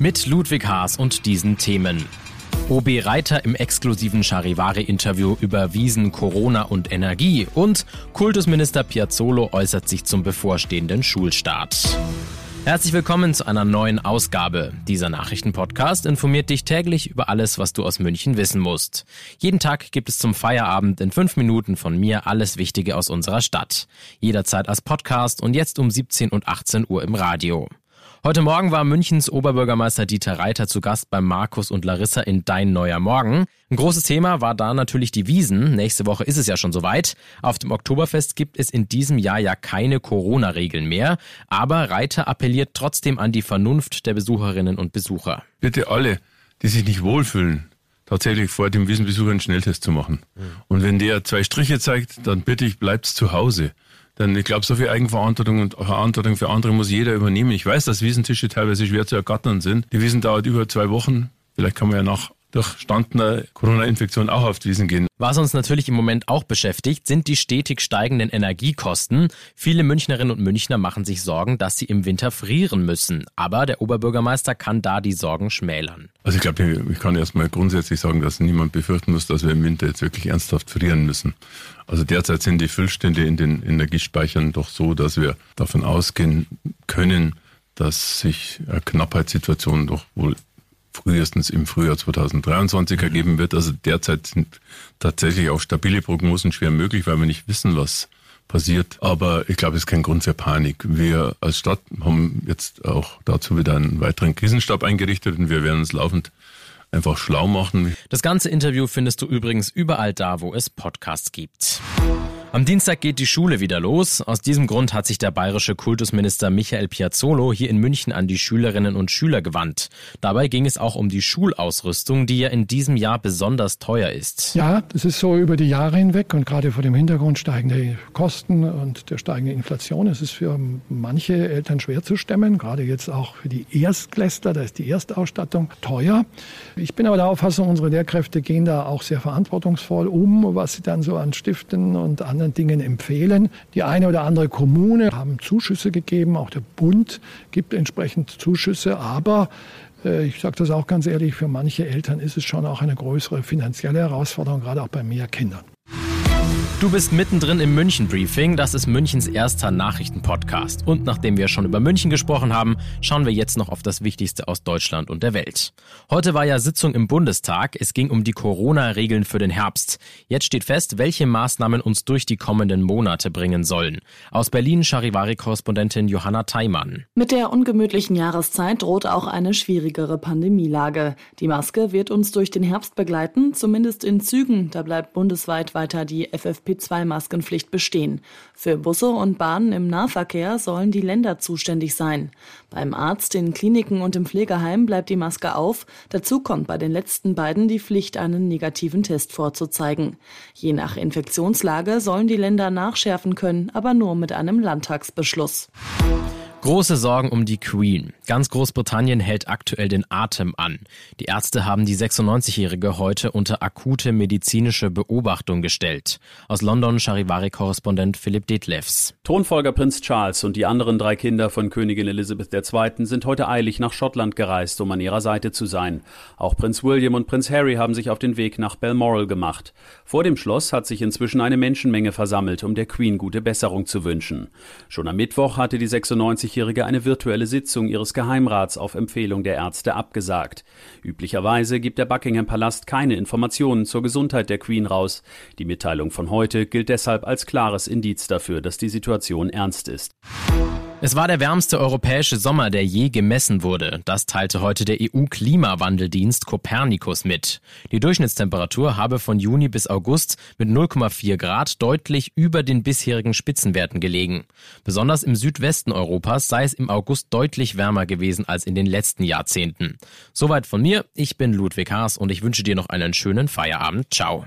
Mit Ludwig Haas und diesen Themen. OB Reiter im exklusiven Charivari-Interview über Wiesen, Corona und Energie und Kultusminister Piazzolo äußert sich zum bevorstehenden Schulstart. Herzlich willkommen zu einer neuen Ausgabe. Dieser Nachrichtenpodcast informiert dich täglich über alles, was du aus München wissen musst. Jeden Tag gibt es zum Feierabend in fünf Minuten von mir alles Wichtige aus unserer Stadt. Jederzeit als Podcast und jetzt um 17 und 18 Uhr im Radio. Heute Morgen war Münchens Oberbürgermeister Dieter Reiter zu Gast bei Markus und Larissa in Dein Neuer Morgen. Ein großes Thema war da natürlich die Wiesen. Nächste Woche ist es ja schon soweit. Auf dem Oktoberfest gibt es in diesem Jahr ja keine Corona-Regeln mehr. Aber Reiter appelliert trotzdem an die Vernunft der Besucherinnen und Besucher. Bitte alle, die sich nicht wohlfühlen, tatsächlich vor dem Wiesenbesuch einen Schnelltest zu machen. Mhm. Und wenn der zwei Striche zeigt, dann bitte ich, bleibt's zu Hause. Denn ich glaube, so viel Eigenverantwortung und Verantwortung für andere muss jeder übernehmen. Ich weiß, dass Wiesentische teilweise schwer zu ergattern sind. Die Wiesen dauert über zwei Wochen. Vielleicht kann man ja nach durchstandener Corona-Infektion auch auf die Wiesen gehen. Was uns natürlich im Moment auch beschäftigt, sind die stetig steigenden Energiekosten. Viele Münchnerinnen und Münchner machen sich Sorgen, dass sie im Winter frieren müssen. Aber der Oberbürgermeister kann da die Sorgen schmälern. Also ich glaube, ich kann erstmal grundsätzlich sagen, dass niemand befürchten muss, dass wir im Winter jetzt wirklich ernsthaft frieren müssen. Also derzeit sind die Füllstände in den Energiespeichern doch so, dass wir davon ausgehen können, dass sich eine Knappheitssituation doch wohl frühestens im Frühjahr 2023 mhm. ergeben wird. Also derzeit sind tatsächlich auch stabile Prognosen schwer möglich, weil wir nicht wissen, was passiert. Aber ich glaube, es ist kein Grund für Panik. Wir als Stadt haben jetzt auch dazu wieder einen weiteren Krisenstab eingerichtet und wir werden uns laufend einfach schlau machen. Das ganze Interview findest du übrigens überall da, wo es Podcasts gibt. Am Dienstag geht die Schule wieder los. Aus diesem Grund hat sich der bayerische Kultusminister Michael Piazzolo hier in München an die Schülerinnen und Schüler gewandt. Dabei ging es auch um die Schulausrüstung, die ja in diesem Jahr besonders teuer ist. Ja, das ist so über die Jahre hinweg und gerade vor dem Hintergrund steigender Kosten und der steigenden Inflation ist es für manche Eltern schwer zu stemmen, gerade jetzt auch für die Erstklässler, da ist die Erstausstattung teuer. Ich bin aber der Auffassung, unsere Lehrkräfte gehen da auch sehr verantwortungsvoll um, was sie dann so an Stiften und anderen anderen Dingen empfehlen. Die eine oder andere Kommune haben Zuschüsse gegeben, auch der Bund gibt entsprechend Zuschüsse, aber äh, ich sage das auch ganz ehrlich, für manche Eltern ist es schon auch eine größere finanzielle Herausforderung, gerade auch bei mehr Kindern. Du bist mittendrin im München Briefing. Das ist Münchens erster Nachrichtenpodcast. Und nachdem wir schon über München gesprochen haben, schauen wir jetzt noch auf das Wichtigste aus Deutschland und der Welt. Heute war ja Sitzung im Bundestag. Es ging um die Corona-Regeln für den Herbst. Jetzt steht fest, welche Maßnahmen uns durch die kommenden Monate bringen sollen. Aus Berlin Charivari-Korrespondentin Johanna Theimann. Mit der ungemütlichen Jahreszeit droht auch eine schwierigere Pandemielage. Die Maske wird uns durch den Herbst begleiten, zumindest in Zügen. Da bleibt bundesweit weiter die FFP FFP2-Maskenpflicht bestehen. Für Busse und Bahnen im Nahverkehr sollen die Länder zuständig sein. Beim Arzt, in Kliniken und im Pflegeheim bleibt die Maske auf. Dazu kommt bei den letzten beiden die Pflicht, einen negativen Test vorzuzeigen. Je nach Infektionslage sollen die Länder nachschärfen können, aber nur mit einem Landtagsbeschluss. Große Sorgen um die Queen. Ganz Großbritannien hält aktuell den Atem an. Die Ärzte haben die 96-Jährige heute unter akute medizinische Beobachtung gestellt. Aus London Charivari-Korrespondent Philipp Detlefs. Thronfolger Prinz Charles und die anderen drei Kinder von Königin Elizabeth II. sind heute eilig nach Schottland gereist, um an ihrer Seite zu sein. Auch Prinz William und Prinz Harry haben sich auf den Weg nach Balmoral gemacht. Vor dem Schloss hat sich inzwischen eine Menschenmenge versammelt, um der Queen gute Besserung zu wünschen. Schon am Mittwoch hatte die 96 jährige eine virtuelle Sitzung ihres Geheimrats auf Empfehlung der Ärzte abgesagt. Üblicherweise gibt der Buckingham Palast keine Informationen zur Gesundheit der Queen raus. Die Mitteilung von heute gilt deshalb als klares Indiz dafür, dass die Situation ernst ist. Es war der wärmste europäische Sommer, der je gemessen wurde. Das teilte heute der EU-Klimawandeldienst Copernicus mit. Die Durchschnittstemperatur habe von Juni bis August mit 0,4 Grad deutlich über den bisherigen Spitzenwerten gelegen. Besonders im Südwesten Europas sei es im August deutlich wärmer gewesen als in den letzten Jahrzehnten. Soweit von mir. Ich bin Ludwig Haas und ich wünsche dir noch einen schönen Feierabend. Ciao.